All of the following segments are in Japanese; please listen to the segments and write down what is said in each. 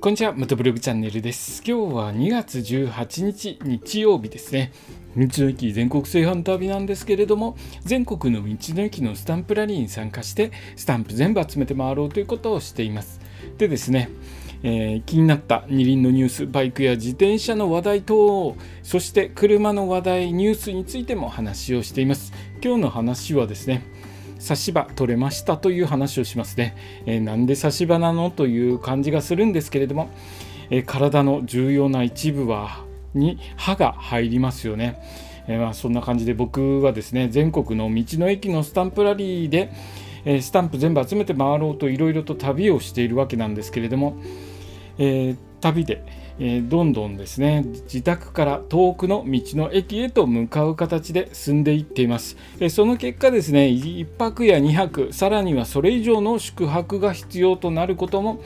こんにちは、ムトブログチャンネルです。今日は2月18日日曜日ですね。道の駅全国製販旅なんですけれども、全国の道の駅のスタンプラリーに参加して、スタンプ全部集めて回ろうということをしています。でですね、えー、気になった二輪のニュース、バイクや自転車の話題等、そして車の話題、ニュースについても話をしています。今日の話はですね、差し歯取れましたという話をしますね、えー、なんで差し歯なのという感じがするんですけれども、えー、体の重要な一部はに歯が入りますよね、えー、まあ、そんな感じで僕はですね全国の道の駅のスタンプラリーで、えスタンプ全部集めて回ろうといろいろと旅をしているわけなんですけれども、え旅でえー、どんどんですね自宅から遠くの道の駅へと向かう形で進んでいっています、えー、その結果ですね1泊や2泊さらにはそれ以上の宿泊が必要となることも、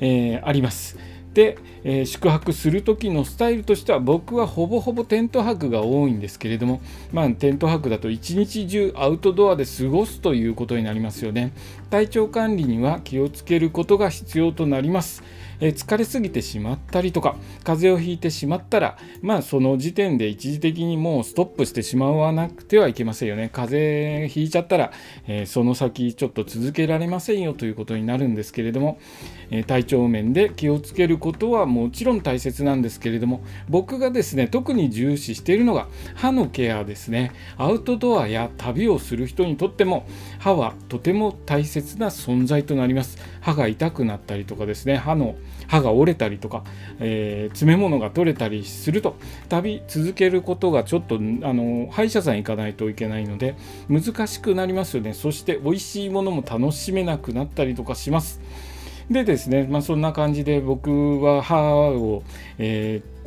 えー、あります。で、え、宿泊する時のスタイルとしては僕はほぼほぼテント泊が多いんですけれども、まあ、テント泊だと一日中アウトドアで過ごすということになりますよね。体調管理には気をつけることが必要となります。え疲れすぎてしまったりとか風邪をひいてしまったらまあその時点で一時的にもうストップしてしまわなくてはいけませんよね。風邪ひいちゃったら、え、その先ちょっと続けられませんよということになるんですけれども、え体調面で気をつけることはもちろん大切なんですけれども僕がですね特に重視しているのが歯のケアですね。アウトドアや旅をする人にとっても歯はとても大切な存在となります。歯が痛くなったりとかですね歯の歯が折れたりとか、えー、詰め物が取れたりすると旅続けることがちょっとあの歯医者さん行かないといけないので難しくなりますよねそして美味しいものも楽しめなくなったりとかします。でですね、まあ、そんな感じで僕は歯を、えー、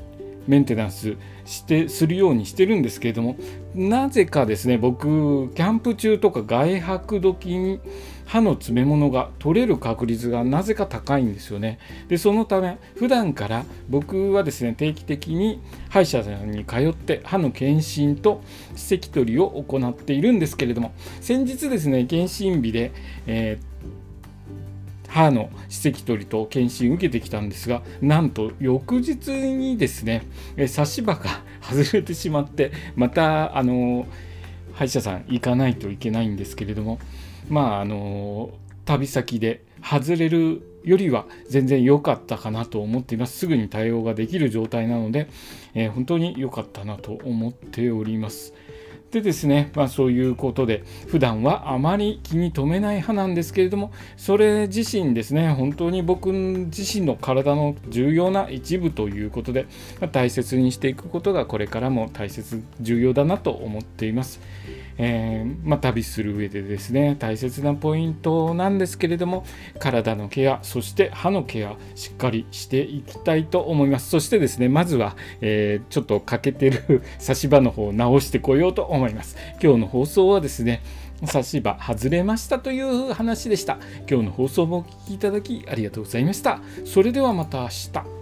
メンテナンスしてするようにしてるんですけれどもなぜかですね僕キャンプ中とか外泊時に歯の詰め物が取れる確率がなぜか高いんですよね。でそのため普段から僕はですね定期的に歯医者さんに通って歯の検診と歯石取りを行っているんですけれども先日ですね検診日で、えー歯の歯石取りと検診受けてきたんですがなんと翌日にですね差し歯が 外れてしまってまたあの歯医者さん行かないといけないんですけれどもまああの旅先で外れるよりは全然良かったかなと思っています。すぐに対応ができる状態なので、えー、本当に良かったなと思っております。でですね、まあ、そういうことで普段はあまり気に留めない派なんですけれどもそれ自身ですね本当に僕自身の体の重要な一部ということで、まあ、大切にしていくことがこれからも大切重要だなと思っています。えー、まあ、旅する上でですね大切なポイントなんですけれども体のケアそして歯のケアしっかりしていきたいと思います。そしてですねまずは、えー、ちょっと欠けてる 差し歯の方を直してこようと思います。今日の放送はですね差し歯外れましたという話でした。今日の放送もお聴きいただきありがとうございました。それではまた明日。